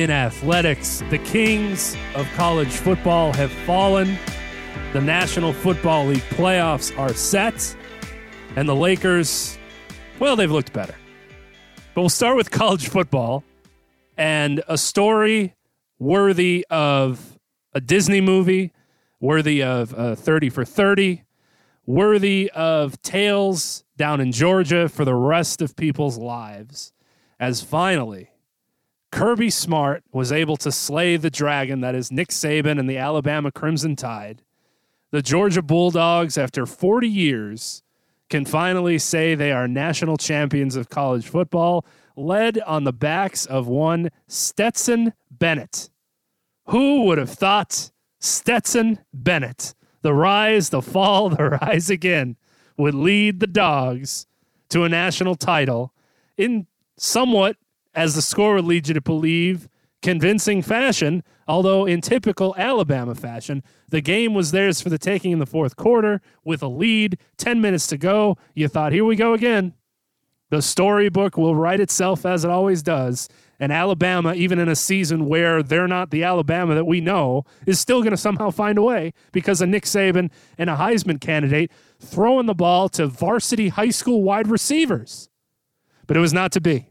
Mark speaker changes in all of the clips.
Speaker 1: in athletics. The kings of college football have fallen. The National Football League playoffs are set. And the Lakers, well, they've looked better. But we'll start with college football and a story worthy of a Disney movie, worthy of uh, 30 for 30, worthy of tales down in Georgia for the rest of people's lives, as finally Kirby Smart was able to slay the dragon that is Nick Saban and the Alabama Crimson Tide. The Georgia Bulldogs, after 40 years, can finally say they are national champions of college football, led on the backs of one Stetson Bennett. Who would have thought Stetson Bennett, the rise, the fall, the rise again, would lead the Dogs to a national title in somewhat as the score would lead you to believe, convincing fashion, although in typical Alabama fashion. The game was theirs for the taking in the fourth quarter with a lead, 10 minutes to go. You thought, here we go again. The storybook will write itself as it always does. And Alabama, even in a season where they're not the Alabama that we know, is still going to somehow find a way because of Nick Saban and a Heisman candidate throwing the ball to varsity high school wide receivers. But it was not to be.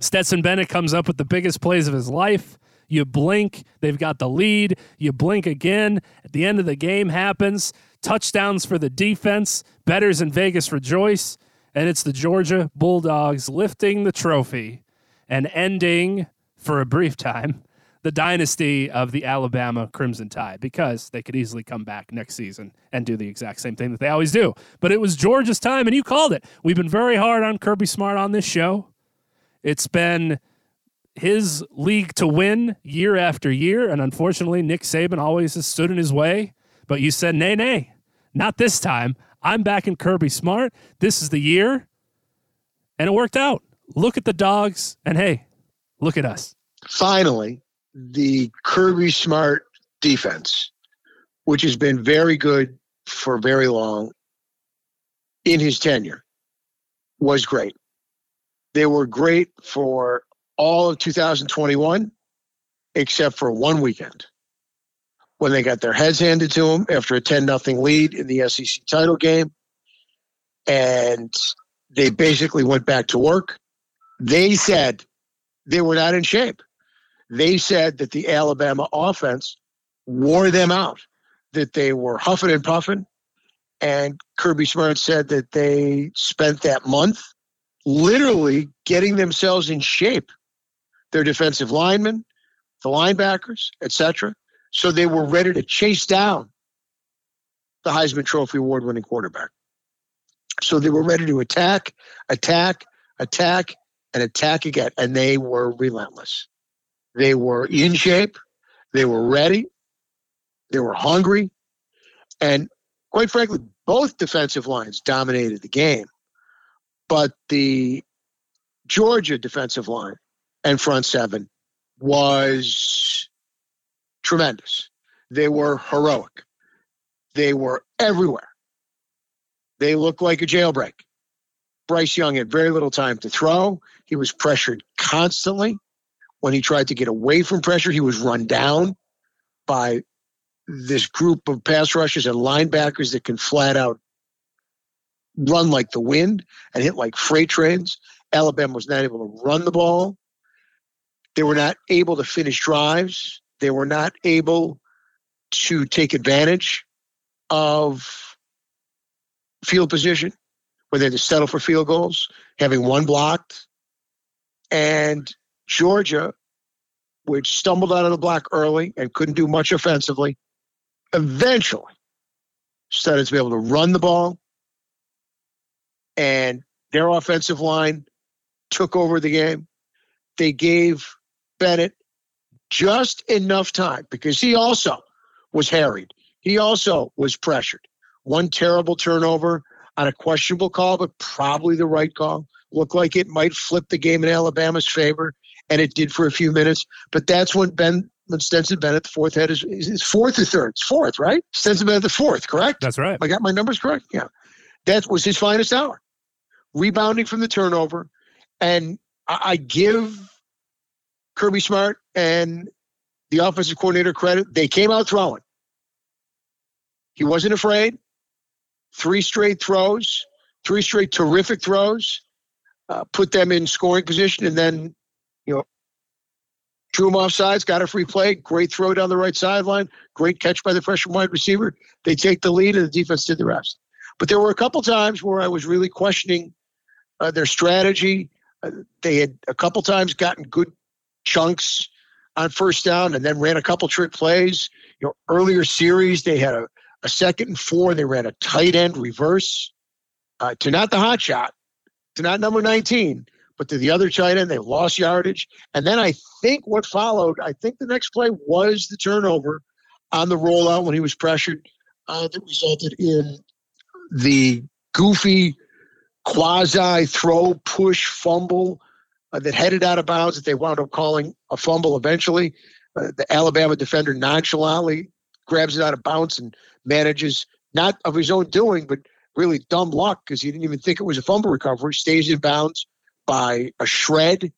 Speaker 1: Stetson Bennett comes up with the biggest plays of his life. You blink, they've got the lead. You blink again. At the end of the game happens. Touchdowns for the defense. Betters in Vegas rejoice. And it's the Georgia Bulldogs lifting the trophy and ending, for a brief time, the dynasty of the Alabama Crimson Tide because they could easily come back next season and do the exact same thing that they always do. But it was Georgia's time, and you called it. We've been very hard on Kirby Smart on this show. It's been his league to win year after year. And unfortunately, Nick Saban always has stood in his way. But you said, nay, nay, not this time. I'm back in Kirby Smart. This is the year. And it worked out. Look at the dogs. And hey, look at us.
Speaker 2: Finally, the Kirby Smart defense, which has been very good for very long in his tenure, was great. They were great for all of 2021, except for one weekend when they got their heads handed to them after a 10 nothing lead in the SEC title game. And they basically went back to work. They said they were not in shape. They said that the Alabama offense wore them out, that they were huffing and puffing. And Kirby Smart said that they spent that month literally getting themselves in shape, their defensive linemen, the linebackers, etc. So they were ready to chase down the Heisman Trophy award winning quarterback. So they were ready to attack, attack, attack, and attack again. And they were relentless. They were in shape. They were ready. They were hungry. And quite frankly, both defensive lines dominated the game but the Georgia defensive line and front seven was tremendous. They were heroic. They were everywhere. They looked like a jailbreak. Bryce Young had very little time to throw. He was pressured constantly. When he tried to get away from pressure, he was run down by this group of pass rushers and linebackers that can flat out run like the wind and hit like freight trains. Alabama was not able to run the ball. They were not able to finish drives. They were not able to take advantage of field position where they had to settle for field goals, having one blocked. And Georgia, which stumbled out of the block early and couldn't do much offensively, eventually started to be able to run the ball. And their offensive line took over the game. They gave Bennett just enough time because he also was harried. He also was pressured. One terrible turnover on a questionable call, but probably the right call. Looked like it might flip the game in Alabama's favor, and it did for a few minutes. But that's when Ben when Stetson Bennett, the fourth head, is, is fourth or third? It's fourth, right? Stetson Bennett, the fourth, correct?
Speaker 1: That's right.
Speaker 2: I got my numbers correct. Yeah, that was his finest hour, rebounding from the turnover, and I, give Kirby Smart and the offensive coordinator credit. They came out throwing. He wasn't afraid. Three straight throws, three straight terrific throws, uh, put them in scoring position, and then, you know, drew him off sides, got a free play, great throw down the right sideline, great catch by the freshman wide receiver. They take the lead, and the defense did the rest. But there were a couple times where I was really questioning uh, their strategy. Uh, they had a couple times gotten good chunks on first down and then ran a couple trick plays. You know, earlier series they had a, a second and four. They ran a tight end reverse uh, to not the hot shot, to not number 19, but to the other tight end. They lost yardage. And then I think what followed, I think the next play was the turnover on the rollout when he was pressured uh, that resulted in the goofy quasi throw push fumble uh, that headed out of bounds that they wound up calling a fumble eventually. Uh, the Alabama defender nonchalantly grabs it out of bounds and manages, not of his own doing, but really dumb luck because he didn't even think it was a fumble recovery, stays in bounds by a shred.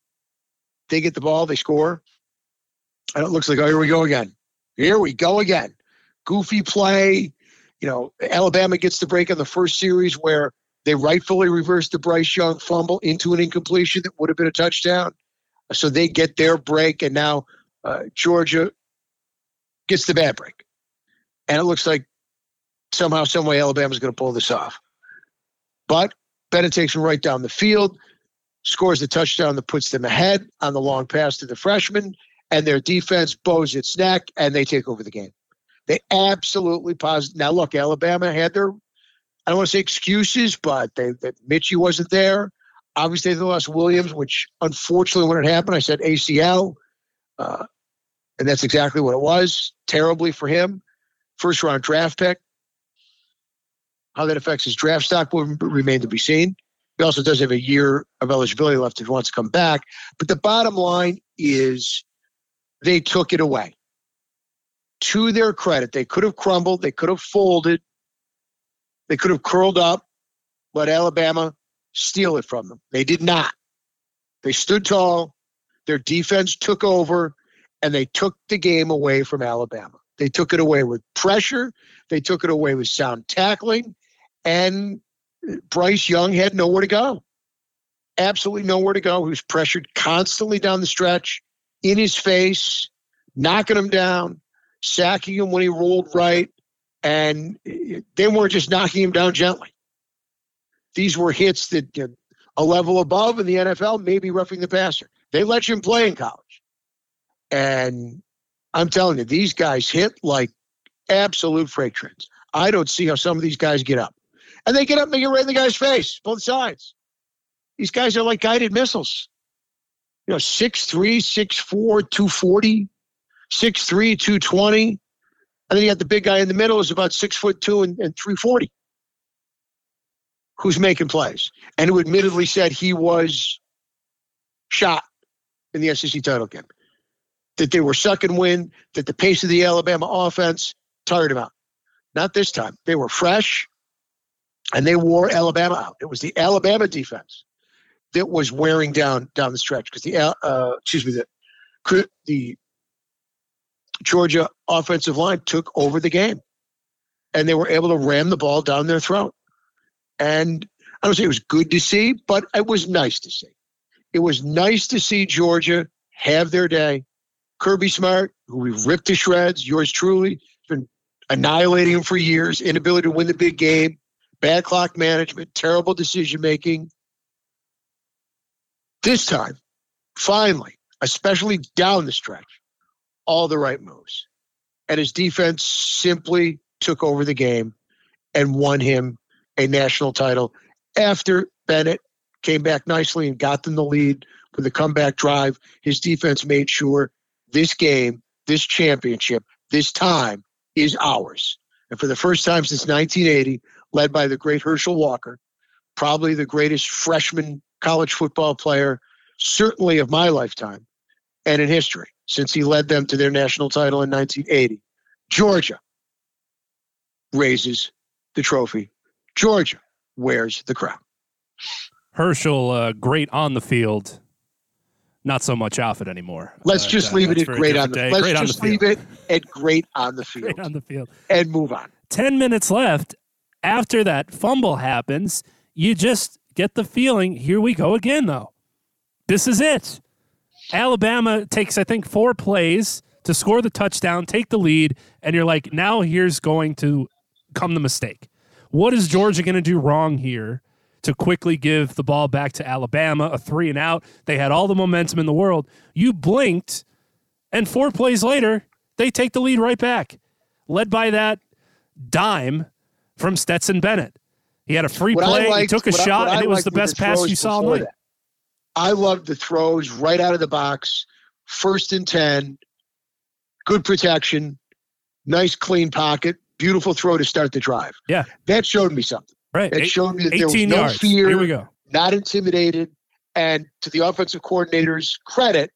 Speaker 2: They get the ball, they score. And it looks like, oh, here we go again. Here we go again. Goofy play. You know, Alabama gets the break in the first series where they rightfully reversed the Bryce Young fumble into an incompletion that would have been a touchdown. So they get their break, and now uh, Georgia gets the bad break. And it looks like somehow, some way, Alabama's going to pull this off. But Bennett takes him right down the field, scores the touchdown that puts them ahead on the long pass to the freshman, and their defense bows its neck, and they take over the game. They absolutely positive. Now, look, Alabama had their, I don't want to say excuses, but they, that Metchie wasn't there. Obviously, they lost Williams, which unfortunately, when it happened, I said ACL. Uh, and that's exactly what it was. Terribly for him. First round draft pick. How that affects his draft stock will remain to be seen. He also does have a year of eligibility left if he wants to come back. But the bottom line is they took it away. To their credit, they could have crumbled, they could have folded, they could have curled up, let Alabama steal it from them. They did not. They stood tall, their defense took over, and they took the game away from Alabama. They took it away with pressure, they took it away with sound tackling, and Bryce Young had nowhere to go. Absolutely nowhere to go. He was pressured constantly down the stretch, in his face, knocking him down, sacking him when he rolled right. And they weren't just knocking him down gently. These were hits that you know, a level above in the NFL, maybe roughing the passer. They let you play in college. And I'm telling you, these guys hit like absolute freight trains. I don't see how some of these guys get up. And they get up and they get right in the guy's face, both sides. These guys are like guided missiles. You know, 6'3, 6'4, 240, 6'3, 220. And then you got the big guy in the middle who's about six foot two and, and 340 who's making plays and who admittedly said he was shot in the SEC title game. That they were sucking wind, that the pace of the Alabama offense tired him out. Not this time. They were fresh and they wore Alabama out. It was the Alabama defense that was wearing down down the stretch because the uh, excuse me the the Georgia offensive line took over the game, and they were able to ram the ball down their throat. And I don't say it was good to see, but it was nice to see. It was nice to see Georgia have their day. Kirby Smart, who we ripped to shreds, yours truly, been annihilating him for years, inability to win the big game, bad clock management, terrible decision making. This time, finally, especially down the stretch, all the right moves. And his defense simply took over the game and won him a national title after Bennett came back nicely and got them the lead with a comeback drive. His defense made sure this game, this championship, this time is ours. And for the first time since 1980, led by the great Herschel Walker, probably the greatest freshman college football player, certainly of my lifetime and in history, since he led them to their national title in 1980. Georgia raises the trophy. Georgia wears the crown.
Speaker 1: Herschel, uh, great on the field, not so much off it anymore.
Speaker 2: Let's
Speaker 1: Uh,
Speaker 2: just
Speaker 1: that-
Speaker 2: leave it at great on the.
Speaker 1: day.
Speaker 2: Let's
Speaker 1: Great
Speaker 2: just
Speaker 1: the
Speaker 2: leave it at great on the field
Speaker 1: Great on the field.
Speaker 2: and move on.
Speaker 1: 10 minutes left after that fumble happens, you just get the feeling here we go again, though. This is it. Alabama takes, I think, four plays to score the touchdown, take the lead, and you're like, now here's going to come the mistake. What is Georgia going to do wrong here to quickly give the ball back to Alabama, a three and out? They had all the momentum in the world. You blinked, and four plays later, they take the lead right back, led by that dime from Stetson Bennett. He had a free
Speaker 2: What
Speaker 1: play, he took a
Speaker 2: I-
Speaker 1: shot,
Speaker 2: I
Speaker 1: and it was
Speaker 2: liked
Speaker 1: the best pass you saw all night.
Speaker 2: that. I loved the throws right out of the box, first and 10, good protection, nice clean pocket, beautiful throw to start the drive.
Speaker 1: Yeah.
Speaker 2: That showed me something.
Speaker 1: Right.
Speaker 2: It
Speaker 1: Eight-
Speaker 2: showed me that there was no
Speaker 1: yards.
Speaker 2: fear,
Speaker 1: Here we go.
Speaker 2: not intimidated. And to the offensive coordinator's credit,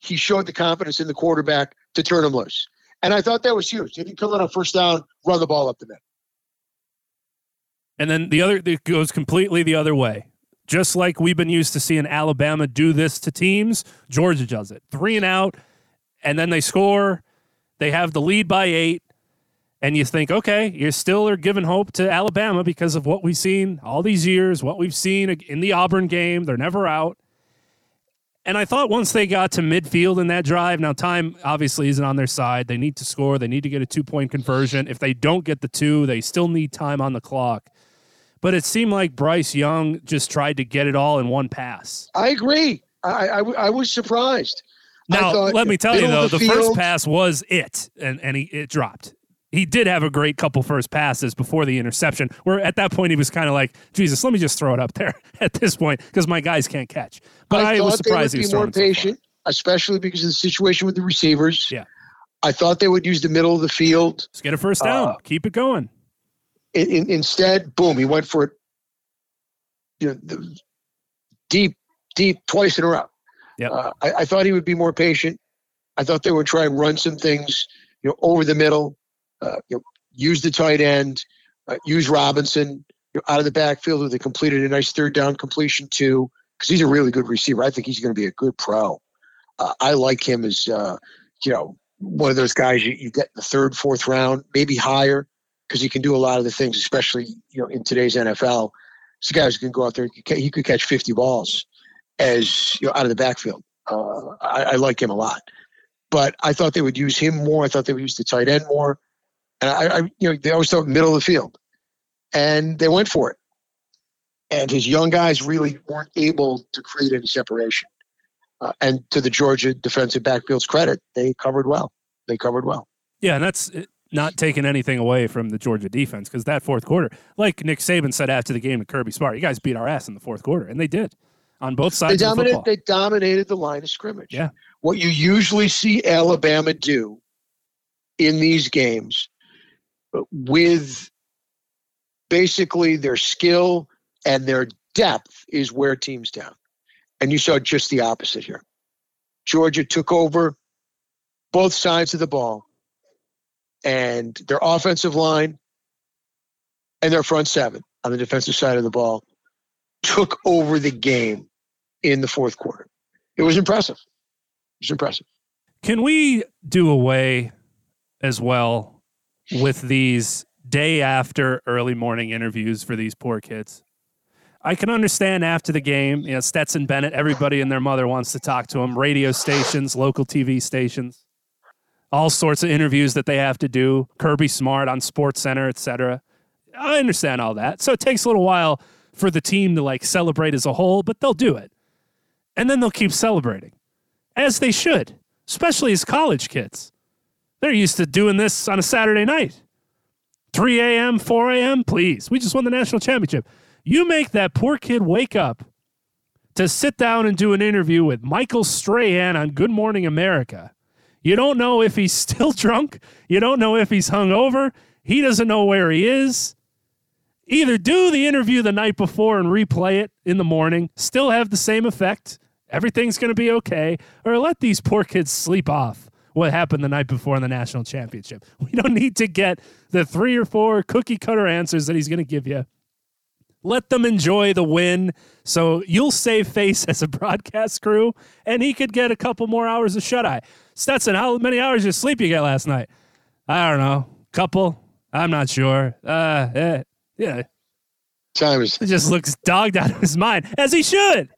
Speaker 2: he showed the confidence in the quarterback to turn him loose. And I thought that was huge. If didn't come on a first down, run the ball up the middle.
Speaker 1: And then the other it goes completely the other way. Just like we've been used to seeing Alabama do this to teams, Georgia does it. Three and out, and then they score. They have the lead by eight, and you think, okay, you still are giving hope to Alabama because of what we've seen all these years, what we've seen in the Auburn game. They're never out. And I thought once they got to midfield in that drive, now time obviously isn't on their side. They need to score. They need to get a two point conversion. If they don't get the two, they still need time on the clock. But it seemed like Bryce Young just tried to get it all in one pass.
Speaker 2: I agree. I, I, I was surprised.
Speaker 1: Now,
Speaker 2: thought
Speaker 1: let me tell you though, the,
Speaker 2: the
Speaker 1: first pass was it, and and he it dropped. He did have a great couple first passes before the interception. Where at that point he was kind of like, Jesus, let me just throw it up there at this point because my guys can't catch. But I,
Speaker 2: thought
Speaker 1: was surprised
Speaker 2: they
Speaker 1: he
Speaker 2: would
Speaker 1: was
Speaker 2: be more
Speaker 1: throwing it so
Speaker 2: patient, especially because of the situation with the receivers.
Speaker 1: Yeah.
Speaker 2: I thought they would use the middle of the field.
Speaker 1: Just get a first down,
Speaker 2: Uh,
Speaker 1: keep it going.
Speaker 2: In, in, instead, boom, he went for it. You know, the, deep, deep, twice in a row.
Speaker 1: Yep.
Speaker 2: Uh, I, I thought he would be more patient. I thought they would try and run some things, you know, over the middle. Uh, you know, use the tight end, uh, use Robinson you know, out of the backfield. Where they completed a nice third down completion too, because he's a really good receiver. I think he's going to be a good pro. Uh, I like him as, uh, you know, one of those guys you, you get in the third, fourth round, maybe higher, because he can do a lot of the things, especially you know in today's NFL. This guy who can go out there, he could, catch 50 balls as you know out of the backfield. Uh, I, I like him a lot, but I thought they would use him more. I thought they would use the tight end more, and I, I you know they always thought middle of the field, and they went for it. And his young guys really weren't able to create any separation. Uh, and to the Georgia defensive backfield's credit, they covered well. They covered well.
Speaker 1: Yeah, and that's not taking anything away from the Georgia defense because that fourth quarter, like Nick Saban said after the game to Kirby Smart, you guys beat our ass in the fourth quarter, and they did on both
Speaker 2: They
Speaker 1: sides of the
Speaker 2: dominated.
Speaker 1: football.
Speaker 2: They dominated the line of scrimmage.
Speaker 1: Yeah.
Speaker 2: What you usually see Alabama do in these games, with basically their skill and their depth, is wear teams down, and you saw just the opposite here. Georgia took over both sides of the ball, and their offensive line and their front seven on the defensive side of the ball took over the game in the fourth quarter. It was impressive. It was impressive.
Speaker 1: Can we do away as well with these day after early morning interviews for these poor kids? I can understand after the game, you know, Stetson Bennett, everybody and their mother wants to talk to him, radio stations, local TV stations, all sorts of interviews that they have to do, Kirby Smart on Sports Center, etc. I understand all that. So it takes a little while for the team to like celebrate as a whole, but they'll do it. And then they'll keep celebrating, as they should, especially as college kids. They're used to doing this on a Saturday night. 3 a.m., 4 a.m., please. We just won the national championship. You make that poor kid wake up to sit down and do an interview with Michael Strahan on Good Morning America. You don't know if he's still drunk. You don't know if he's hungover. He doesn't know where he is. Either do the interview the night before and replay it in the morning, still have the same effect, everything's going to be okay, or let these poor kids sleep off what happened the night before in the national championship. We don't need to get the three or four cookie cutter answers that he's going to give you. Let them enjoy the win. So you'll save face as a broadcast crew, and he could get a couple more hours of shut eye. Stetson, how many hours of sleep you get last night? I don't know. Couple? I'm not sure. Uh, eh, yeah.
Speaker 2: Time is
Speaker 1: He just looks dogged out of his mind, as he should.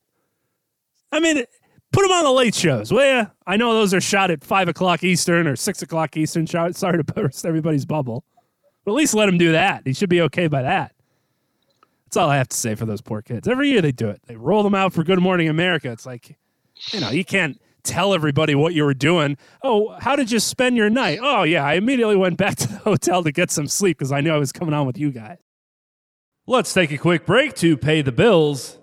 Speaker 1: I mean, put him on the late shows, will ya? I know those are shot at 5 o'clock Eastern or 6 o'clock Eastern. Sorry to burst everybody's bubble. But at least let him do that. He should be okay by that. That's all I have to say for those poor kids. Every year they do it. They roll them out for Good Morning America. It's like, you know, you can't tell everybody what you were doing. Oh, how did you spend your night? Oh, yeah, I immediately went back to the hotel to get some sleep because I knew I was coming on with you guys. Let's take a quick break to pay the bills.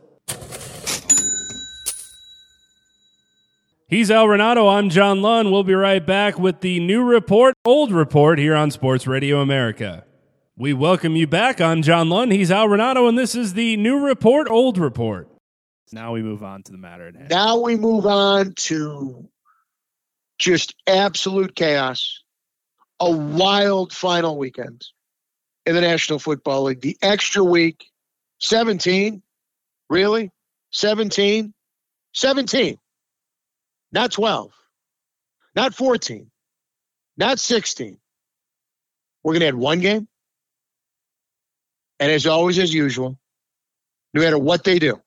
Speaker 1: He's Al Renauto. I'm John Lund. We'll be right back with the new report, old report here on Sports Radio America. We welcome you back. I'm John Lund. He's Al Renauto, and this is the new report, old report. Now we move on to the matter at hand.
Speaker 2: now we move on to just absolute chaos. A wild final weekend in the National Football League. The extra week, 17. Really? 17? 17. Not 12. Not 14. Not 16. We're going to add one game. And as always, as usual, no matter what they do,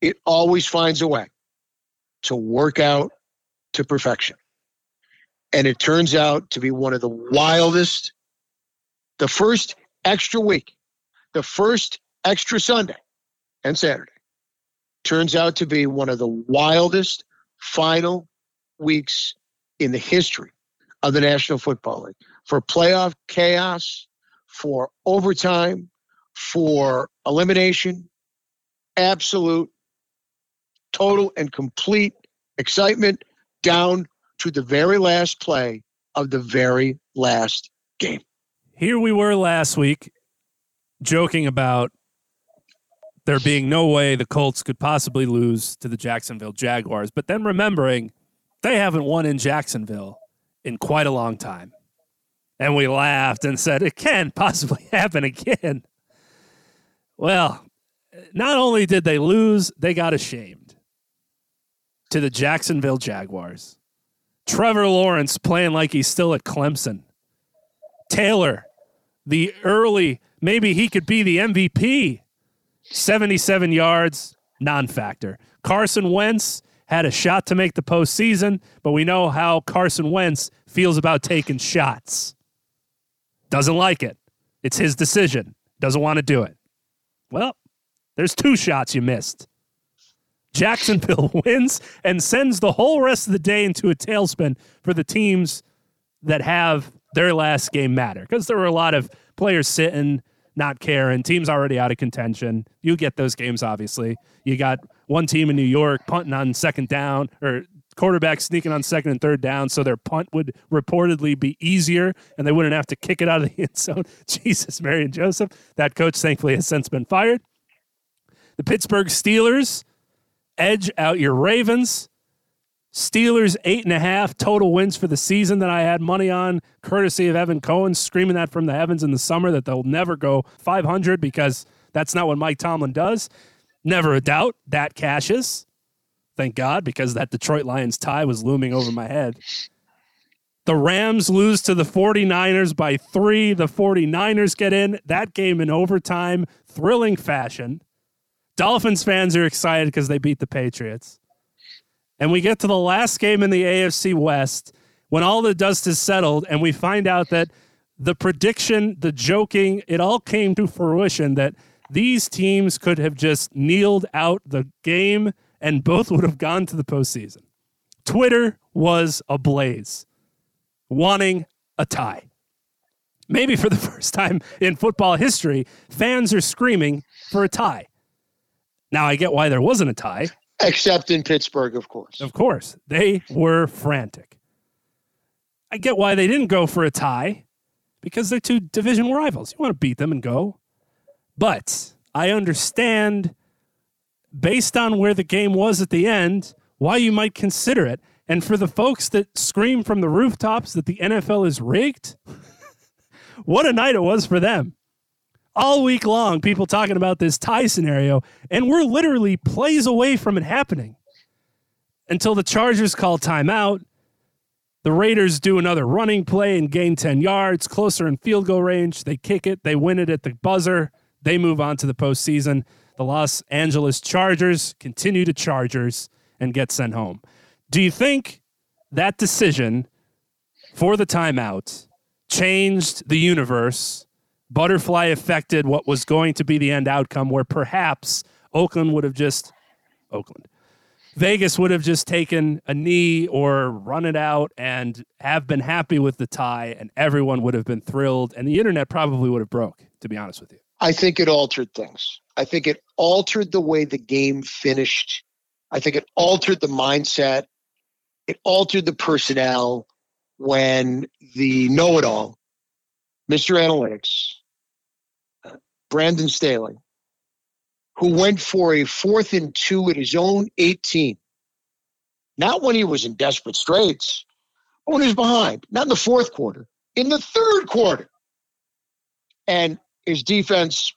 Speaker 2: it always finds a way to work out to perfection. And it turns out to be one of the wildest, the first extra week, the first extra Sunday and Saturday turns out to be one of the wildest final weeks in the history of the National Football League for playoff chaos, for overtime, for elimination, absolute, total, and complete excitement down to the very last play of the very last game.
Speaker 1: Here we were last week joking about there being no way the Colts could possibly lose to the Jacksonville Jaguars, but then remembering they haven't won in Jacksonville in quite a long time. And we laughed and said, it can't possibly happen again. Well, not only did they lose, they got ashamed to the Jacksonville Jaguars. Trevor Lawrence playing like he's still at Clemson. Taylor, the early, maybe he could be the MVP. 77 yards, non factor. Carson Wentz had a shot to make the postseason, but we know how Carson Wentz feels about taking shots. Doesn't like it. It's his decision. Doesn't want to do it. Well, there's two shots you missed. Jacksonville wins and sends the whole rest of the day into a tailspin for the teams that have their last game matter because there were a lot of players sitting, not caring, teams already out of contention. You get those games, obviously. You got one team in New York punting on second down or quarterback sneaking on second and third down, so their punt would reportedly be easier and they wouldn't have to kick it out of the end zone. Jesus, Mary and Joseph. That coach, thankfully, has since been fired. The Pittsburgh Steelers edge out your Ravens. Steelers eight and a half total wins for the season that I had money on, courtesy of Evan Cohen screaming that from the heavens in the summer that they'll never go 500 because that's not what Mike Tomlin does. Never a doubt that cashes. Thank God, because that Detroit Lions tie was looming over my head. The Rams lose to the 49ers by three. The 49ers get in that game in overtime, thrilling fashion. Dolphins fans are excited because they beat the Patriots. And we get to the last game in the AFC West when all the dust is settled and we find out that the prediction, the joking, it all came to fruition that these teams could have just kneeled out the game and both would have gone to the postseason. Twitter was ablaze, wanting a tie. Maybe for the first time in football history, fans are screaming for a tie. Now I get why there wasn't a tie.
Speaker 2: Except in Pittsburgh, of course.
Speaker 1: Of course. They were frantic. I get why they didn't go for a tie because they're two division rivals. You want to beat them and go. But I understand, based on where the game was at the end, why you might consider it. And for the folks that scream from the rooftops that the NFL is rigged, what a night it was for them. All week long, people talking about this tie scenario, and we're literally plays away from it happening until the Chargers call timeout. The Raiders do another running play and gain 10 yards, closer in field goal range. They kick it, they win it at the buzzer. They move on to the postseason. The Los Angeles Chargers continue to Chargers and get sent home. Do you think that decision for the timeout changed the universe? Butterfly affected what was going to be the end outcome, where perhaps Oakland would have just, Oakland, Vegas would have just taken a knee or run it out and have been happy with the tie, and everyone would have been thrilled, and the internet probably would have broke, to be honest with you.
Speaker 2: I think it altered things. I think it altered the way the game finished. I think it altered the mindset. It altered the personnel when the know it all, Mr. Analytics, Brandon Staley, who went for a fourth and two at his own 18, not when he was in desperate straits, but when he was behind, not in the fourth quarter, in the third quarter. And his defense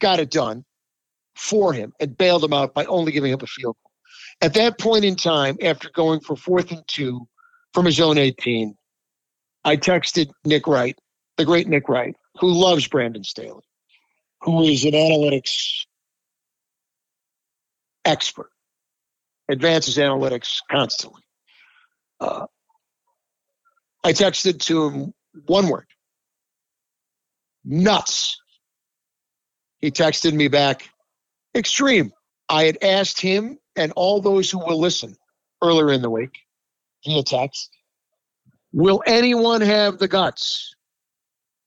Speaker 2: got it done for him and bailed him out by only giving up a field goal. At that point in time, after going for fourth and two from his own 18, I texted Nick Wright, the great Nick Wright, who loves Brandon Staley, who is an analytics expert, advances analytics constantly. Uh, I texted to him one word nuts. He texted me back, extreme. I had asked him and all those who will listen earlier in the week via text, will anyone have the guts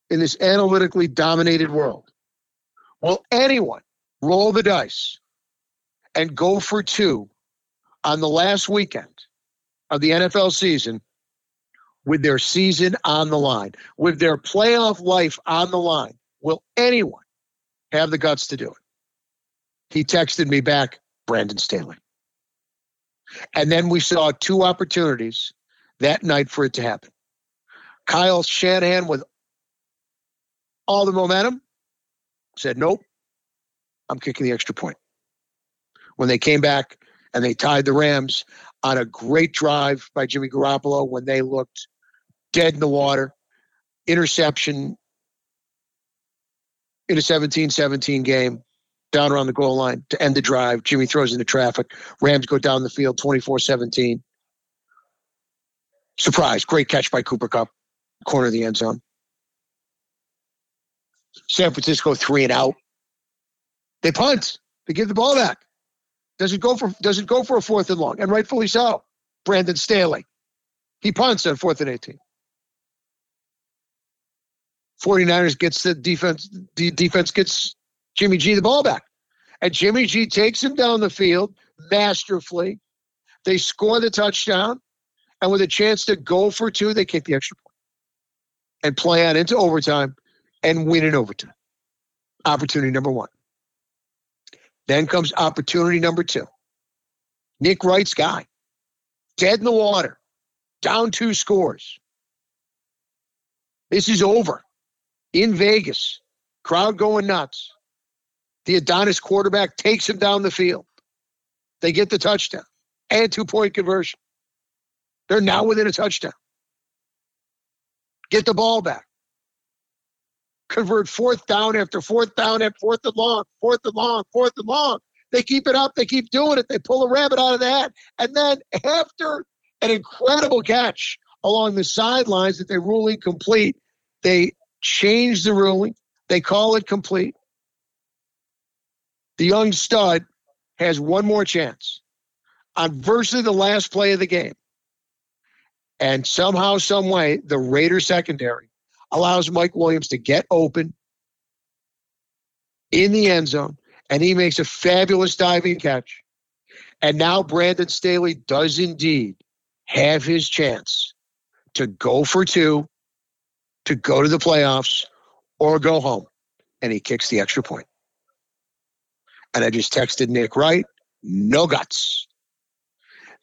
Speaker 2: in this analytically dominated world? Will anyone roll the dice and go for two on the last weekend of the NFL season with their season on the line, with their playoff life on the line, will anyone have the guts to do it? He texted me back, Brandon Staley. And then we saw two opportunities that night for it to happen. Kyle Shanahan, with all the momentum, said, Nope, I'm kicking the extra point. When they came back and they tied the Rams on a great drive by Jimmy Garoppolo when they looked dead in the water, interception in a 17 17 game down around the goal line to end the drive. Jimmy throws into traffic. Rams go down the field 24 17. Surprise. Great catch by Cooper Kupp. corner of the end zone. San Francisco three and out. They punt. They give the ball back. Does it go for does it go for a fourth and long? And rightfully so. Brandon Staley. He punts on fourth and 18. 49ers gets the defense, the defense gets Jimmy G the ball back. And Jimmy G takes him down the field masterfully. They score the touchdown. And with a chance to go for two, they kick the extra point and play on into overtime and win in overtime. Opportunity number one. Then comes opportunity number two. Nick Wright's guy, dead in the water, down two scores. This is over in Vegas, crowd going nuts. The Adonis quarterback takes him down the field. They get the touchdown and two point conversion. They're now within a touchdown. Get the ball back. Convert fourth down after fourth down after fourth and long, fourth and long, fourth and long. They keep it up. They keep doing it. They pull a rabbit out of the hat. And then after an incredible catch along the sidelines that they rule incomplete. They change the ruling. They call it complete. The young stud has one more chance on virtually the last play of the game. And somehow, some way, the Raider secondary allows Mike Williams to get open in the end zone, and he makes a fabulous diving catch. And now Brandon Staley does indeed have his chance to go for two, to go to the playoffs, or go home. And he kicks the extra point. And I just texted Nick Wright, no guts.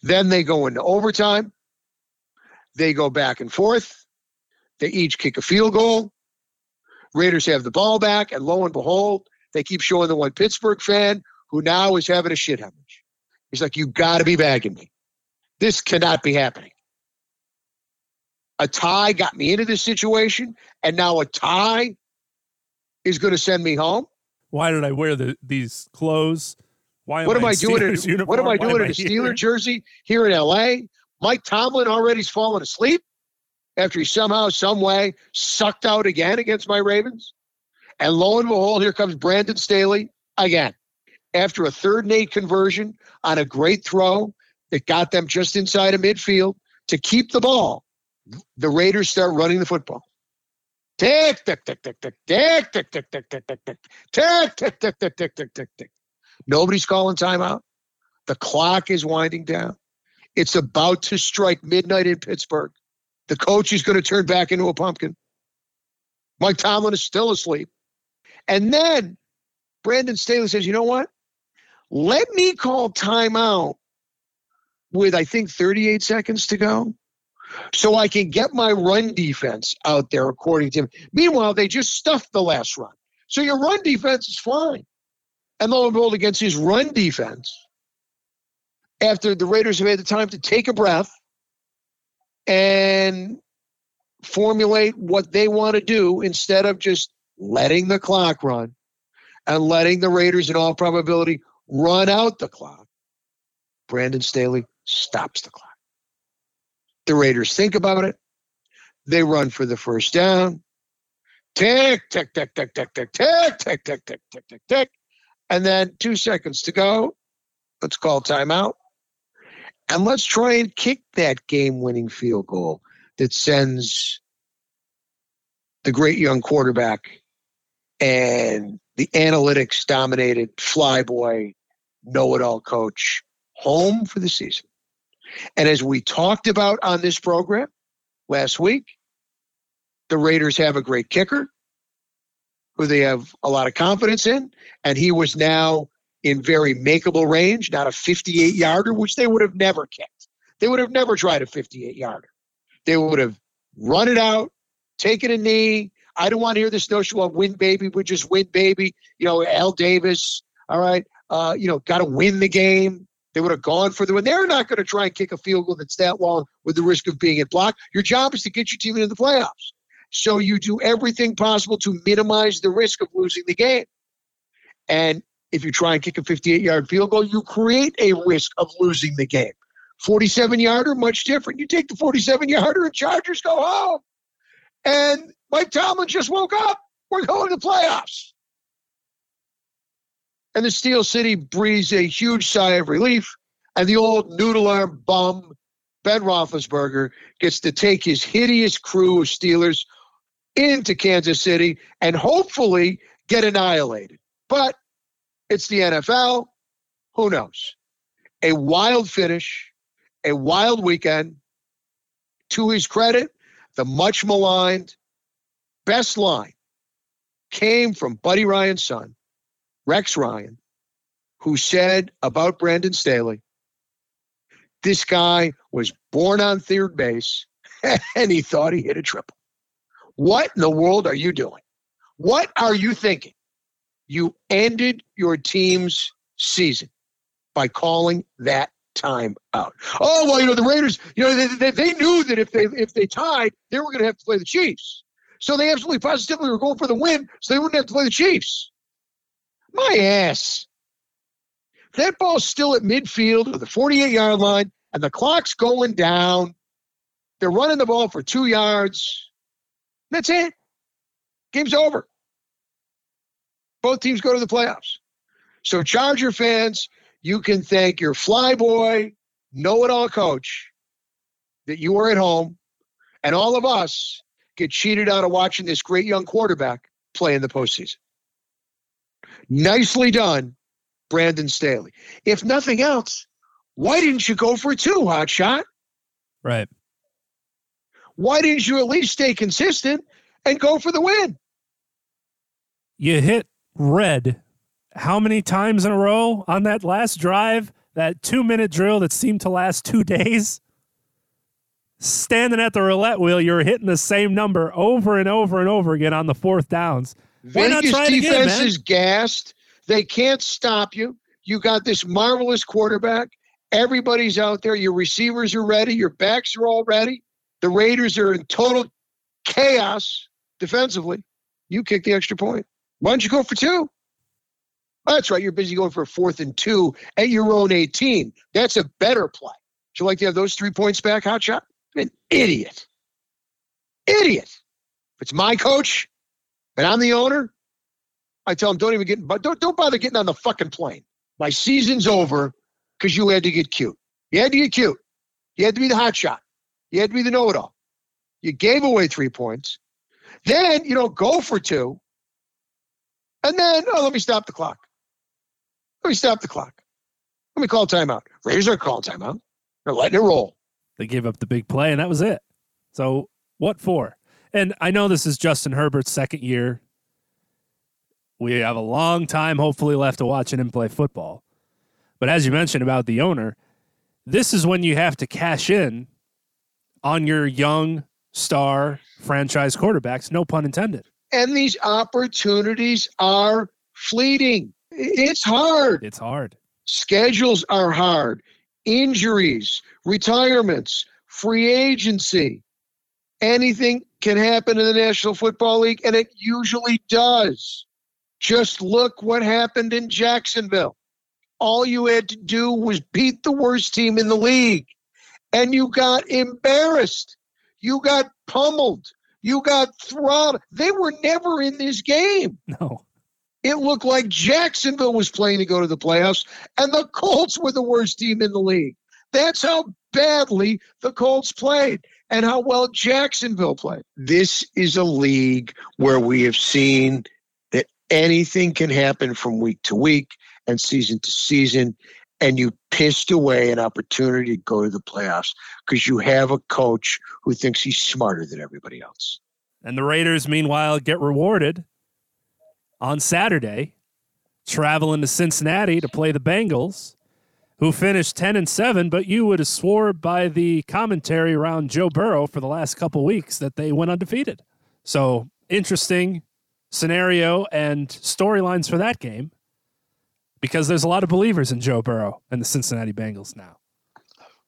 Speaker 2: Then they go into overtime. They go back and forth. They each kick a field goal. Raiders have the ball back, and lo and behold, they keep showing the one Pittsburgh fan who now is having a shit hemorrhage. He's like, You got to be bagging me. This cannot be happening. A tie got me into this situation, and now a tie is going to send me home.
Speaker 1: Why did I wear the, these clothes? Why
Speaker 2: what am I,
Speaker 1: I
Speaker 2: doing? In, what am I doing in a Steeler jersey here in L.A.? Mike Tomlin already's fallen asleep after he somehow, some way, sucked out again against my Ravens. And lo and behold, here comes Brandon Staley again. After a third and eight conversion on a great throw that got them just inside of midfield to keep the ball, the Raiders start running the football. Tick, tick, tick, tick, tick, tick, tick, tick, tick, tick, tick, tick, tick, tick, tick, tick, tick, tick, tick, tick. Nobody's calling timeout. The clock is winding down. It's about to strike midnight in Pittsburgh. The coach is going to turn back into a pumpkin. Mike Tomlin is still asleep. And then Brandon Staley says, you know what? Let me call timeout with, I think, 38 seconds to go so I can get my run defense out there, according to him. Meanwhile, they just stuffed the last run. So your run defense is fine. And lo and behold, against his run defense, after the Raiders have had the time to take a breath and formulate what they want to do instead of just letting the clock run and letting the Raiders, in all probability, run out the clock, Brandon Staley stops the clock. The Raiders think about it. They run for the first down. Tick, tick, tick, tick, tick, tick, tick, tick, tick, tick, tick, tick, tick. And then two seconds to go. Let's call timeout. And let's try and kick that game winning field goal that sends the great young quarterback and the analytics dominated flyboy, know it all coach home for the season. And as we talked about on this program last week, the Raiders have a great kicker who they have a lot of confidence in. And he was now in very makeable range, not a 58 yarder, which they would have never kicked. They would have never tried a 58 yarder. They would have run it out, taken a knee, I don't want to hear this notion of win baby, we just win baby. You know, Al Davis, all right, uh, you know, got to win the game. They would have gone for the win. They're not going to try and kick a field goal that's that long with the risk of being blocked. Your job is to get your team into the playoffs. So you do everything possible to minimize the risk of losing the game. And if you try and kick a 58 yard field goal, you create a risk of losing the game. 47 yarder, much different. You take the 47 yarder and Chargers go home. And Mike Tomlin just woke up. We're going to the playoffs. And the Steel City breathes a huge sigh of relief. And the old noodle arm bum, Ben Roethlisberger, gets to take his hideous crew of Steelers into Kansas City and hopefully get annihilated. But it's the NFL. Who knows? A wild finish, a wild weekend. To his credit, the much maligned best line came from Buddy Ryan's son, Rex Ryan, who said about Brandon Staley, this guy was born on third base and he thought he hit a triple. What in the world are you doing? What are you thinking? You ended your team's season by calling that time out. Oh well, you know the Raiders. You know they, they, they knew that if they if they tied, they were going to have to play the Chiefs. So they absolutely positively were going for the win, so they wouldn't have to play the Chiefs. My ass. That ball's still at midfield of the 48 yard line, and the clock's going down. They're running the ball for two yards. That's it. Game's over. Both teams go to the playoffs. So, Charger fans, you can thank your flyboy, know it all coach that you were at home, and all of us get cheated out of watching this great young quarterback play in the postseason. Nicely done, Brandon Staley. If nothing else, why didn't you go for two, hot shot?
Speaker 1: Right.
Speaker 2: Why didn't you at least stay consistent and go for the win?
Speaker 1: You hit red how many times in a row on that last drive? That two minute drill that seemed to last two days? Standing at the roulette wheel, you're hitting the same number over and over and over again on the fourth downs. Why not
Speaker 2: Vegas
Speaker 1: try it
Speaker 2: defense
Speaker 1: again, man?
Speaker 2: is gassed. They can't stop you. You got this marvelous quarterback. Everybody's out there. Your receivers are ready. Your backs are all ready. The Raiders are in total chaos defensively. You kick the extra point. Why don't you go for two? Oh, that's right. You're busy going for a fourth and two at your own 18. That's a better play. Would you like to have those three points back, Hotshot? An idiot. Idiot. If it's my coach and I'm the owner, I tell him don't even get but don't don't bother getting on the fucking plane. My season's over because you had to get cute. You had to get cute. You had to be the hot shot. You had to be the know-it-all. You gave away three points. Then you don't go for two. And then, oh, let me stop the clock. Let me stop the clock. Let me call timeout. Raiders are calling timeout. They're letting it roll.
Speaker 1: They gave up the big play, and that was it. So, what for? And I know this is Justin Herbert's second year. We have a long time, hopefully, left to watching him play football. But as you mentioned about the owner, this is when you have to cash in on your young star franchise quarterbacks, no pun intended.
Speaker 2: And these opportunities are fleeting. It's hard.
Speaker 1: It's hard.
Speaker 2: Schedules are hard. Injuries, retirements, free agency. Anything can happen in the National Football League, and it usually does. Just look what happened in Jacksonville. All you had to do was beat the worst team in the league, and you got embarrassed. You got pummeled. You got throttled. They were never in this game.
Speaker 1: No.
Speaker 2: It looked like Jacksonville was playing to go to the playoffs, and the Colts were the worst team in the league. That's how badly the Colts played and how well Jacksonville played. This is a league where we have seen that anything can happen from week to week and season to season, and you pissed away an opportunity to go to the playoffs because you have a coach who thinks he's smarter than everybody else.
Speaker 1: And the Raiders, meanwhile, get rewarded on Saturday, traveling to Cincinnati to play the Bengals, who finished 10 and 7, but you would have swore by the commentary around Joe Burrow for the last couple weeks that they went undefeated. So, interesting scenario and storylines for that game because there's a lot of believers in Joe Burrow and the Cincinnati Bengals now.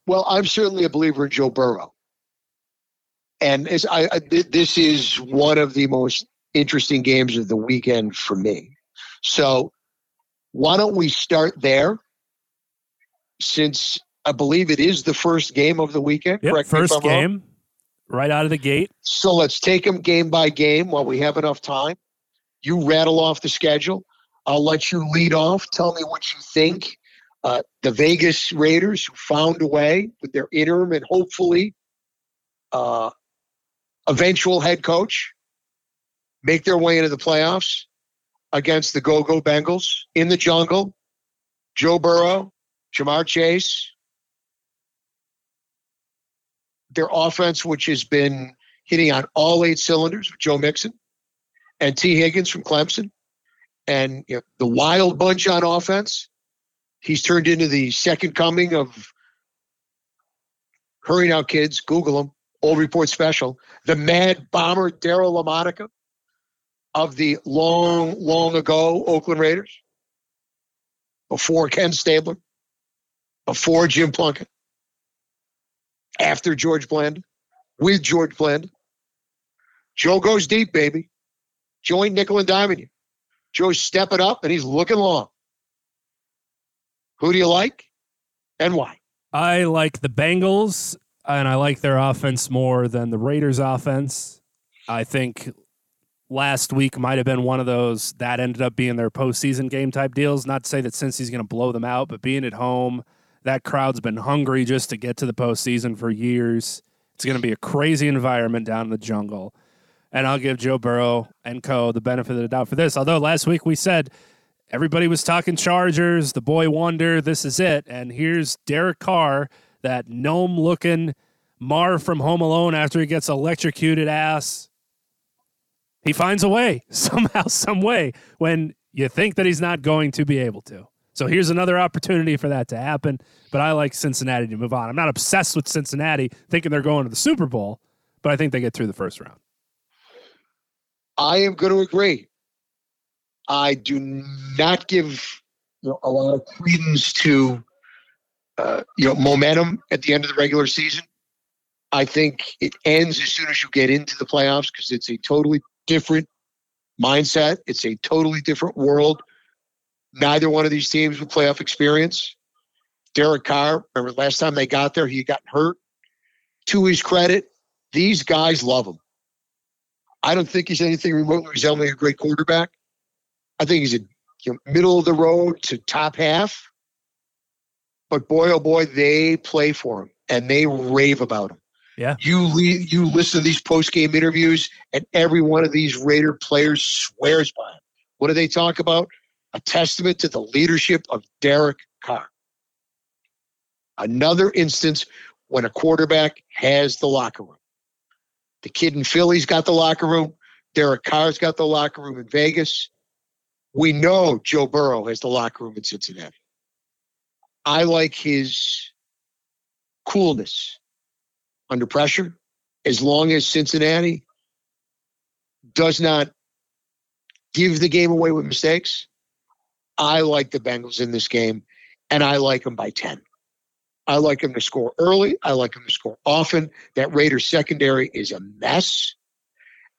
Speaker 2: Well, I'm certainly a believer in Joe Burrow, and I, I this is one of the most interesting games of the weekend for me. So, why don't we start there? Since I believe it is the first game of the weekend.
Speaker 1: Yep,
Speaker 2: correct
Speaker 1: first
Speaker 2: I'm wrong.
Speaker 1: game, right out of the gate.
Speaker 2: So let's take them game by game while we have enough time. You rattle off the schedule. I'll let you lead off. Tell me what you think. Uh, the Vegas Raiders who found a way with their interim and hopefully uh, eventual head coach make their way into the playoffs against the Go Go Bengals in the jungle. Joe Burrow, Ja'Marr Chase, their offense, which has been hitting on all eight cylinders with Joe Mixon and Tee Higgins from Clemson, and you know, the wild bunch on offense. He's turned into the second coming of hurry now, kids. Google him. Old report special. The mad bomber Daryle Lamonica of the long, long ago Oakland Raiders. Before Ken Stabler, before Jim Plunkett, after George Blanda, with George Blanda. Joe goes deep, baby. Joe nickel and you. Joe's stepping up and he's looking long. Who do you like and why?
Speaker 1: I like the Bengals. and I like their offense more than the Raiders' offense. I think last week might have been one of those that ended up being their postseason game type deals. Not to say that since he's going to blow them out, but being at home, that crowd's been hungry just to get to the postseason for years. It's going to be a crazy environment down in the jungle. And I'll give Joe Burrow and co the benefit of the doubt for this. Although last week we said everybody was talking Chargers, the boy wonder, this is it. And here's Derek Carr, that gnome looking Marv from Home Alone after he gets electrocuted ass. He finds a way somehow, some way when you think that he's not going to be able to. So here's another opportunity for that to happen. But I like Cincinnati to move on. I'm not obsessed with Cincinnati thinking they're going to the Super Bowl, but I think they get through the first round.
Speaker 2: I am going to agree. I do not give you know, a lot of credence to uh, you know momentum at the end of the regular season. I think it ends as soon as you get into the playoffs because it's a totally different mindset. It's a totally different world. Neither one of these teams with playoff experience. Derek Carr, remember last time they got there, he got hurt. To his credit, these guys love him. I don't think he's anything remotely resembling a great quarterback. I think he's a you know, middle of the road to top half. But boy, oh boy, they play for him and they rave about him.
Speaker 1: Yeah.
Speaker 2: You you listen to these post game interviews, and every one of these Raider players swears by him. What do they talk about? A testament to the leadership of Derek Carr. Another instance when a quarterback has the locker room. The kid in Philly's got the locker room. Derek Carr's got the locker room in Vegas. We know Joe Burrow has the locker room in Cincinnati. I like his coolness under pressure as long as Cincinnati does not give the game away with mistakes. I like the Bengals in this game, and I like them by 10. I like them to score early. I like them to score often. That Raiders secondary is a mess.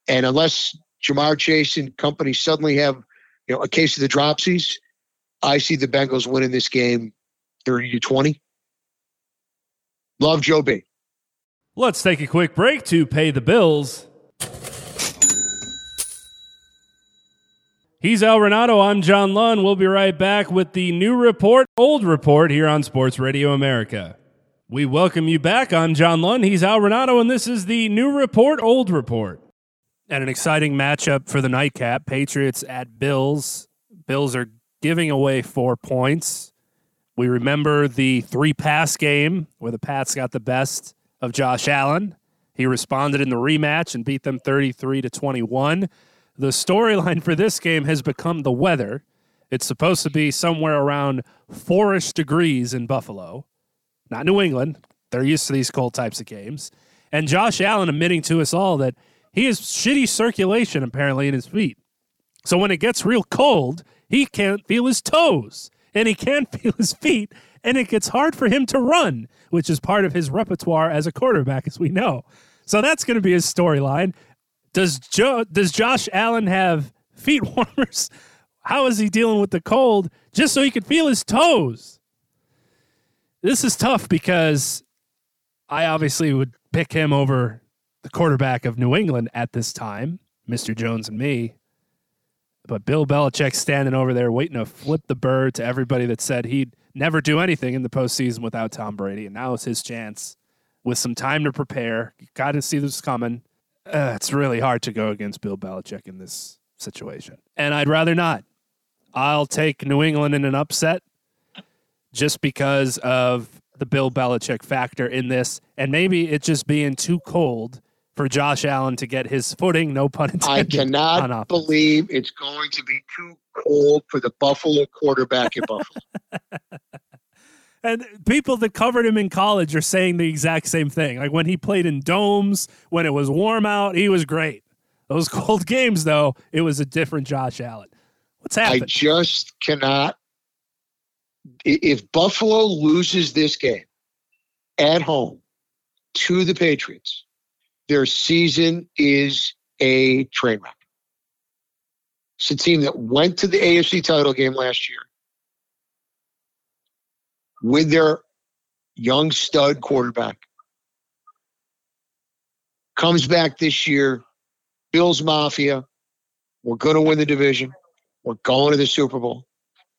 Speaker 2: And unless Ja'Marr Chase and company suddenly have you know a case of the dropsies, I see the Bengals winning this game 30 to 20. Love Joe B.
Speaker 1: Let's take a quick break to pay the bills. He's Al Renauto. I'm John Lund. We'll be right back with the new report, old report here on Sports Radio America. We welcome you back. I'm John Lund. He's Al Renauto, and this is the new report, old report. And an exciting matchup for the nightcap Patriots at Bills. Bills are giving away four points. We remember the three pass game where the Pats got the best of Josh Allen. He responded in the rematch and beat them 33 to 21. The storyline for this game has become the weather. It's supposed to be somewhere around fourish degrees in Buffalo, not New England. They're used to these cold types of games. And Josh Allen admitting to us all that he has shitty circulation apparently in his feet. So when it gets real cold, he can't feel his toes and he can't feel his feet and it gets hard for him to run, which is part of his repertoire as a quarterback, as we know. So that's going to be his storyline. Does Joe? Does Josh Allen have feet warmers? How is he dealing with the cold? Just so he can feel his toes. This is tough because I obviously would pick him over the quarterback of New England at this time, Mr. Jones and me. But Bill Belichick standing over there waiting to flip the bird to everybody that said he'd never do anything in the postseason without Tom Brady. And now is his chance with some time to prepare. You got to see this coming. Uh, it's really hard to go against Bill Belichick in this situation. And I'd rather not. I'll take New England in an upset just because of the Bill Belichick factor in this. And maybe it just being too cold for Josh Allen to get his footing, no pun intended.
Speaker 2: I cannot believe it's going to be too cold for the Buffalo quarterback in Buffalo.
Speaker 1: and people that covered him in college are saying the exact same thing. Like when he played in domes, when it was warm out, he was great. Those cold games, though, it was a different Josh Allen. What's happening?
Speaker 2: I just cannot. If Buffalo loses this game at home to the Patriots, their season is a train wreck. It's a team that went to the AFC title game last year with their young stud quarterback comes back this year. Bills Mafia. We're going to win the division. We're going to the Super Bowl.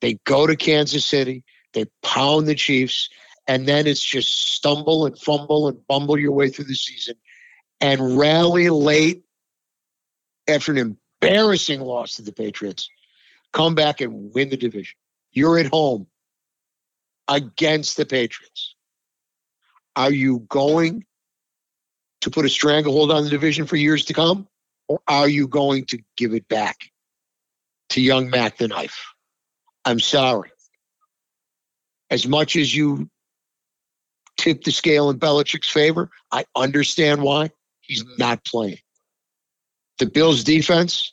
Speaker 2: They go to Kansas City. They pound the Chiefs. And then it's just stumble and fumble and bumble your way through the season and rally late after an embarrassing loss to the Patriots. Come back and win the division. You're at home against the Patriots. Are you going to put a stranglehold on the division for years to come? Or are you going to give it back to young Mac the Knife? I'm sorry. As much as you tip the scale in Belichick's favor, I understand why he's not playing. The Bills' defense,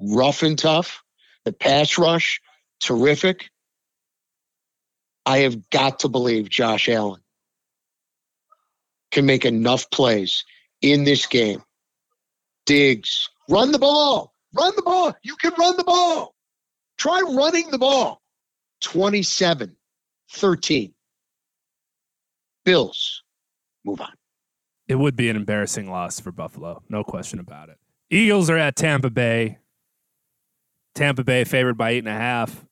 Speaker 2: rough and tough. The pass rush, terrific. I have got to believe Josh Allen can make enough plays in this game. Diggs, run the ball, run the ball. You can run the ball. Try running the ball. 27 13. Bills, move on.
Speaker 1: It would be an embarrassing loss for Buffalo, no question about it. Eagles are at Tampa Bay. Tampa Bay favored by eight and a half.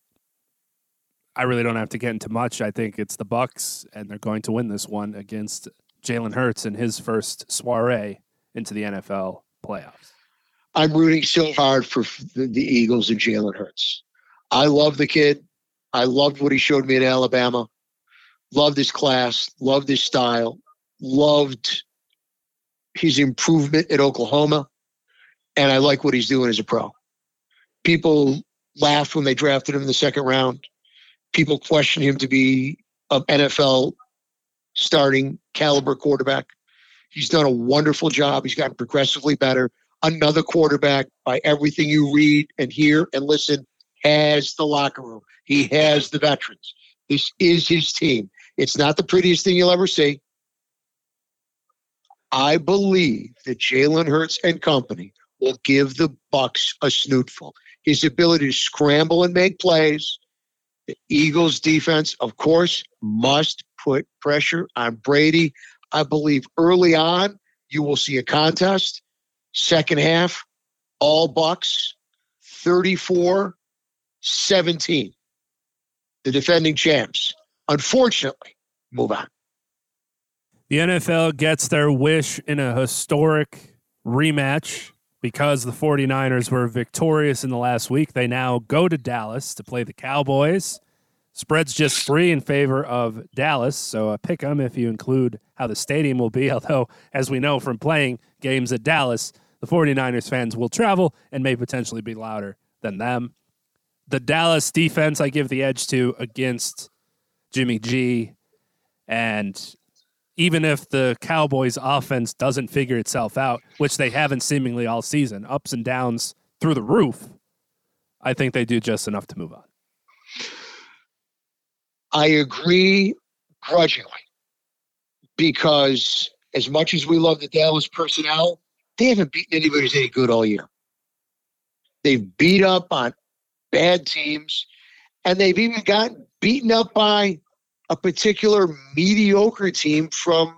Speaker 1: I really don't have to get into much. I think it's the Bucs, and they're going to win this one against Jalen Hurts in his first soiree into the NFL playoffs.
Speaker 2: I'm rooting so hard for the, the Eagles and Jalen Hurts. I love the kid. I loved what he showed me in Alabama. Loved his class. Loved his style. Loved his improvement at Oklahoma. And I like what he's doing as a pro. People laughed when they drafted him in the second round. People question him to be an NFL starting caliber quarterback. He's done a wonderful job. He's gotten progressively better. Another quarterback, by everything you read and hear and listen, has the locker room. He has the veterans. This is his team. It's not the prettiest thing you'll ever see. I believe that Jalen Hurts and company will give the Bucs a snootful. His ability to scramble and make plays. The Eagles defense, of course, must put pressure on Brady. I believe early on you will see a contest. Second half, all Bucs, 34 17. The defending champs. Unfortunately, move on.
Speaker 1: The NFL gets their wish in a historic rematch because the 49ers were victorious in the last week. They now go to Dallas to play the Cowboys. Spread's just three in favor of Dallas, so uh, pick them if you include how the stadium will be. Although, as we know from playing games at Dallas, the 49ers fans will travel and may potentially be louder than them. The Dallas defense, I give the edge to against Jimmy G. And even if the Cowboys offense doesn't figure itself out, which they haven't seemingly all season, ups and downs through the roof, I think they do just enough to move on.
Speaker 2: I agree grudgingly because as much as we love the Dallas personnel, they haven't beaten anybody who's any good all year. They've beat up on bad teams, and they've even gotten beaten up by a particular mediocre team from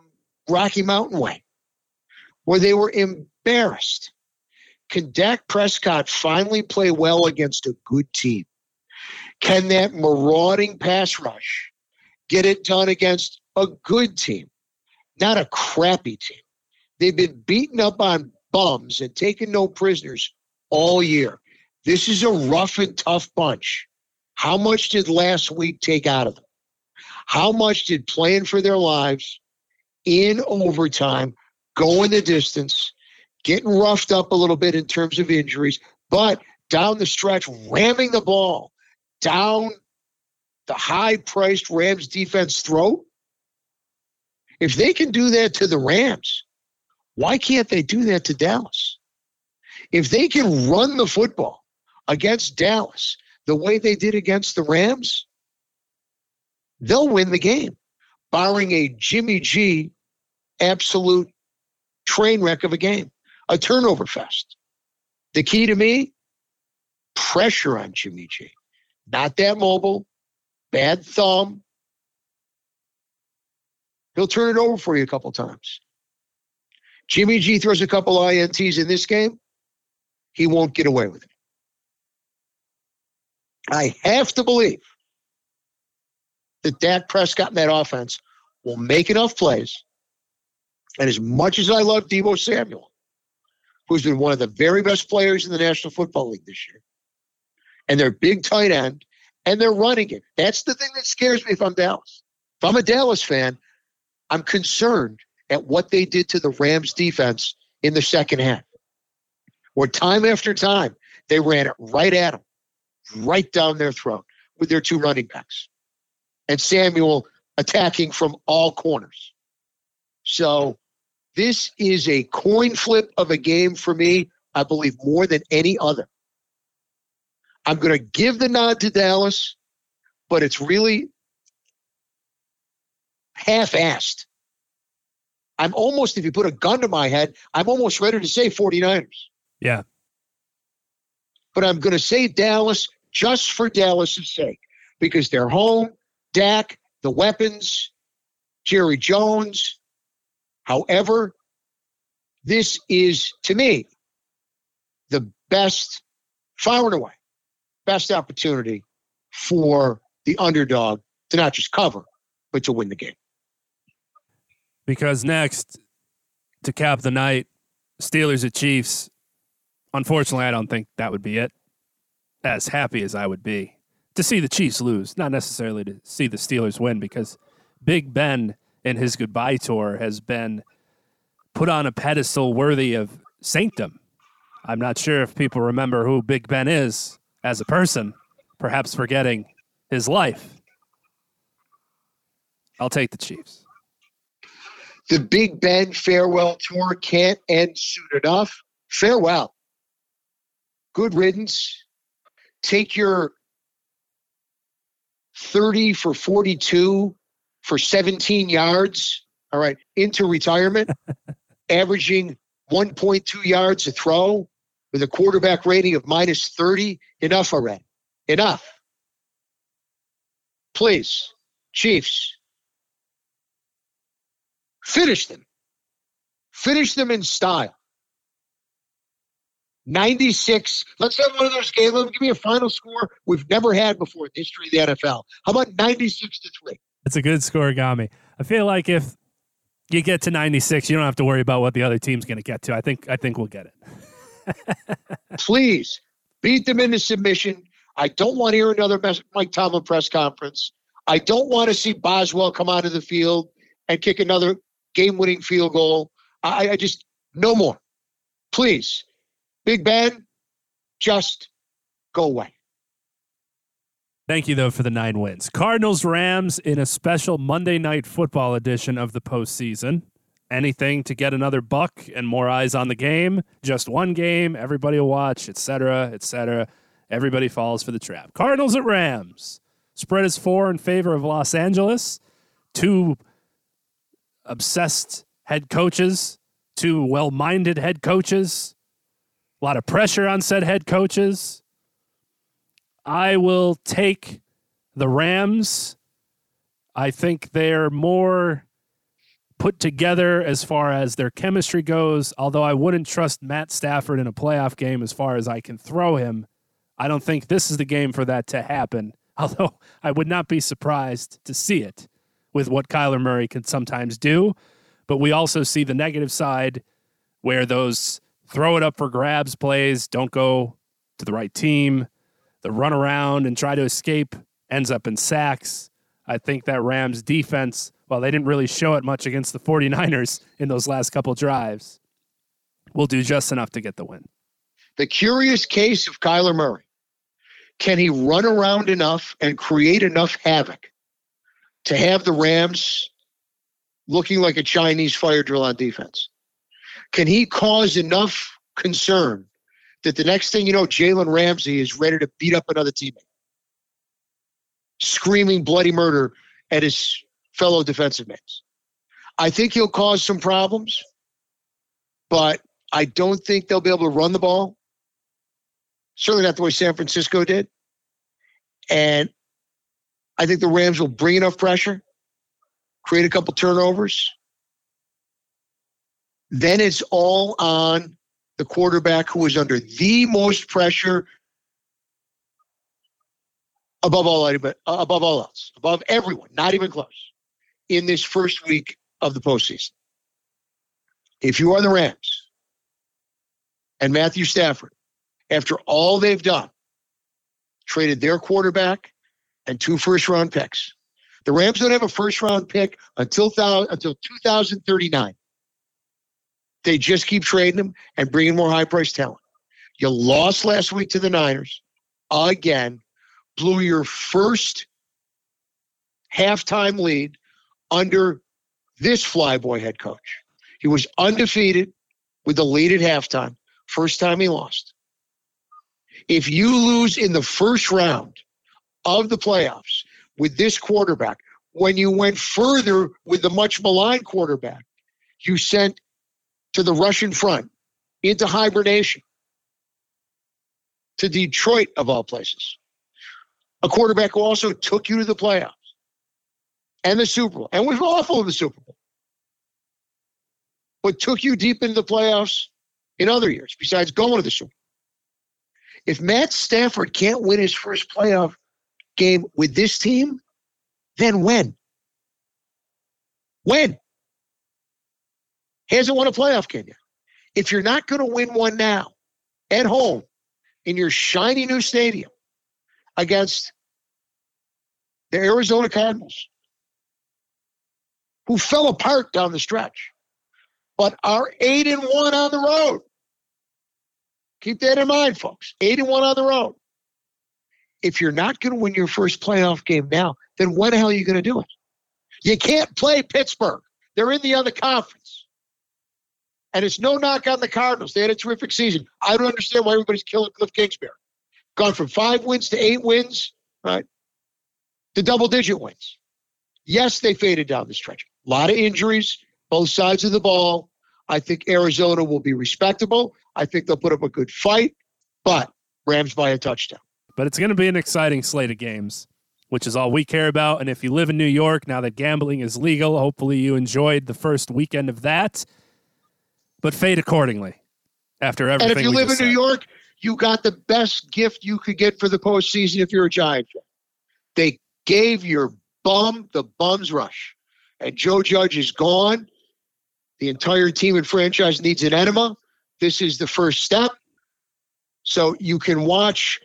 Speaker 2: Rocky Mountain Way, where they were embarrassed. Can Dak Prescott finally play well against a good team? Can that marauding pass rush get it done against a good team, not a crappy team? They've been beaten up on bums and taken no prisoners all year. This is a rough and tough bunch. How much did last week take out of them? How much did playing for their lives in overtime, going the distance, getting roughed up a little bit in terms of injuries, but down the stretch, ramming the ball down the high priced Rams defense throat? If they can do that to the Rams, why can't they do that to Dallas? If they can run the football against Dallas the way they did against the Rams, they'll win the game, barring a Jimmy G absolute train wreck of a game, a turnover fest. The key to me, pressure on Jimmy G not that mobile, bad thumb. He'll turn it over for you a couple times. Jimmy G throws a couple INTs in this game, he won't get away with it. I have to believe that Dak Prescott and that offense will make enough plays. And as much as I love Deebo Samuel, who's been one of the very best players in the National Football League this year, and they're big tight end, and they're running it. That's the thing that scares me if I'm Dallas. If I'm a Dallas fan, I'm concerned at what they did to the Rams defense in the second half, where time after time they ran it right at them, right down their throat with their two running backs, and Samuel attacking from all corners. So this is a coin flip of a game for me, I believe, more than any other. I'm going to give the nod to Dallas, but it's really half assed. I'm almost, if you put a gun to my head, I'm almost ready to say 49ers.
Speaker 1: Yeah.
Speaker 2: But I'm going to say Dallas just for Dallas's sake because they're home, Dak, the weapons, Jerry Jones. However, this is, to me, the best, far and away, best opportunity for the underdog to not just cover, but to win the game.
Speaker 1: Because next, to cap the night, Steelers at Chiefs. Unfortunately, I don't think that would be it. As happy as I would be to see the Chiefs lose, not necessarily to see the Steelers win, because Big Ben in his goodbye tour has been put on a pedestal worthy of sanctum. I'm not sure if people remember who Big Ben is as a person, perhaps forgetting his life. I'll take the Chiefs.
Speaker 2: The Big Ben farewell tour can't end soon enough. Farewell. Good riddance. Take your 30 for 42 for 17 yards, all right, into retirement, averaging 1.2 yards a throw with a quarterback rating of minus 30. Enough already. Enough. Please, Chiefs, finish them. Finish them in style. 96. Let's have one of those games. Let me give me a final score we've never had before in the history of the NFL. How about 96 to 3?
Speaker 1: That's a good score, Gami. I feel like if you get to 96, you don't have to worry about what the other team's going to get to. I think I think we'll get it.
Speaker 2: Please beat them into submission. I don't want to hear another Mike Tomlin press conference. I don't want to see Boswell come out of the field and kick another game-winning field goal. I, I just no more. Please, Big Ben, just go away.
Speaker 1: Thank you, though, for the nine wins. Cardinals Rams in a special Monday night football edition of the postseason. Anything to get another buck and more eyes on the game. Just one game, everybody will watch, etc., etc. Everybody falls for the trap. Cardinals at Rams. Spread is four in favor of Los Angeles. Two obsessed head coaches, two well minded head coaches. A lot of pressure on said head coaches. I will take the Rams. I think they're more put together as far as their chemistry goes, although I wouldn't trust Matt Stafford in a playoff game as far as I can throw him. I don't think this is the game for that to happen, although I would not be surprised to see it with what Kyler Murray can sometimes do. But we also see the negative side where those throw it up for grabs plays don't go to the right team the run around and try to escape ends up in sacks. I think that Rams defense, while they didn't really show it much against the 49ers in those last couple drives, will do just enough to get the win.
Speaker 2: The curious case of Kyler Murray. Can he run around enough and create enough havoc to have the Rams looking like a Chinese fire drill on defense? Can he cause enough concern that the next thing you know, Jalen Ramsey is ready to beat up another teammate, screaming bloody murder at his fellow defensive mates. I think he'll cause some problems, but I don't think they'll be able to run the ball. Certainly not the way San Francisco did. And I think the Rams will bring enough pressure, create a couple turnovers, then it's all on the quarterback who is under the most pressure above all uh, above all else, above everyone, not even close, in this first week of the postseason. If you are the Rams and Matthew Stafford, after all they've done, traded their quarterback and two first round picks. The Rams don't have a first round pick until, until 2039. They just keep trading them and bringing more high priced talent. You lost last week to the Niners again blew your first halftime lead under this flyboy head coach. He was undefeated with the lead at halftime. First time he lost. If you lose in the first round of the playoffs with this quarterback, when you went further with the much maligned quarterback, you sent to the Russian front into hibernation to Detroit, of all places a quarterback who also took you to the playoffs and the Super Bowl and was awful in the Super Bowl, but took you deep into the playoffs in other years besides going to the Super Bowl. If Matt Stafford can't win his first playoff game with this team, then when? When? Hasn't won a playoff game yet. If you're not going to win one now at home in your shiny new stadium, against the Arizona Cardinals, who fell apart down the stretch, but are eight and one on the road. Keep that in mind, folks. Eight and one on the road. If you're not going to win your first playoff game now, then when the hell are you going to do it? You can't play Pittsburgh. They're in the other conference. And it's no knock on the Cardinals. They had a terrific season. I don't understand why everybody's killing Cliff Kingsbury gone from five wins to eight wins, right? To double digit wins. Yes, they faded down the stretch. A lot of injuries, both sides of the ball. I think Arizona will be respectable. I think they'll put up a good fight, but Rams by a touchdown.
Speaker 1: But it's going to be an exciting slate of games, which is all we care about. And if you live in New York, now that gambling is legal, hopefully you enjoyed the first weekend of that. But fade accordingly after everything.
Speaker 2: And if you live in
Speaker 1: said.
Speaker 2: New York, you got the best gift you could get for the postseason if you're a Giant fan. They gave your bum the bum's rush. And Joe Judge is gone. The entire team and franchise needs an enema. This is the first step. So you can watch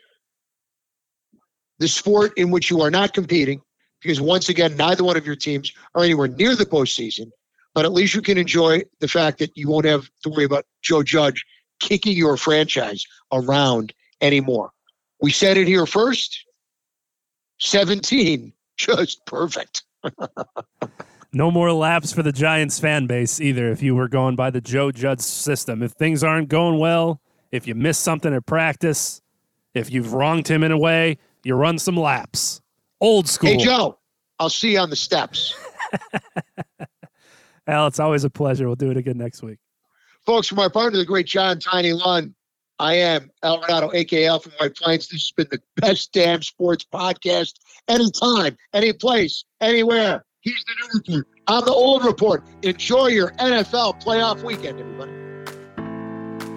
Speaker 2: the sport in which you are not competing, because once again, neither one of your teams are anywhere near the postseason. But at least you can enjoy the fact that you won't have to worry about Joe Judge kicking your franchise around anymore. We said it here first 17, just perfect.
Speaker 1: no more laps for the Giants fan base either if you were going by the Joe Judge system. If things aren't going well, if you miss something at practice, if you've wronged him in a way, you run some laps. Old school.
Speaker 2: Hey, Joe, I'll see you on the steps.
Speaker 1: Al, it's always a pleasure. We'll do it again next week.
Speaker 2: Folks, from our partner, the great John Tiny Lund, I am Al Renauto, AKL from White Plains. This has been the best damn sports podcast anytime, any place, anywhere. He's the new report. I'm the old report. Enjoy your NFL playoff weekend, everybody.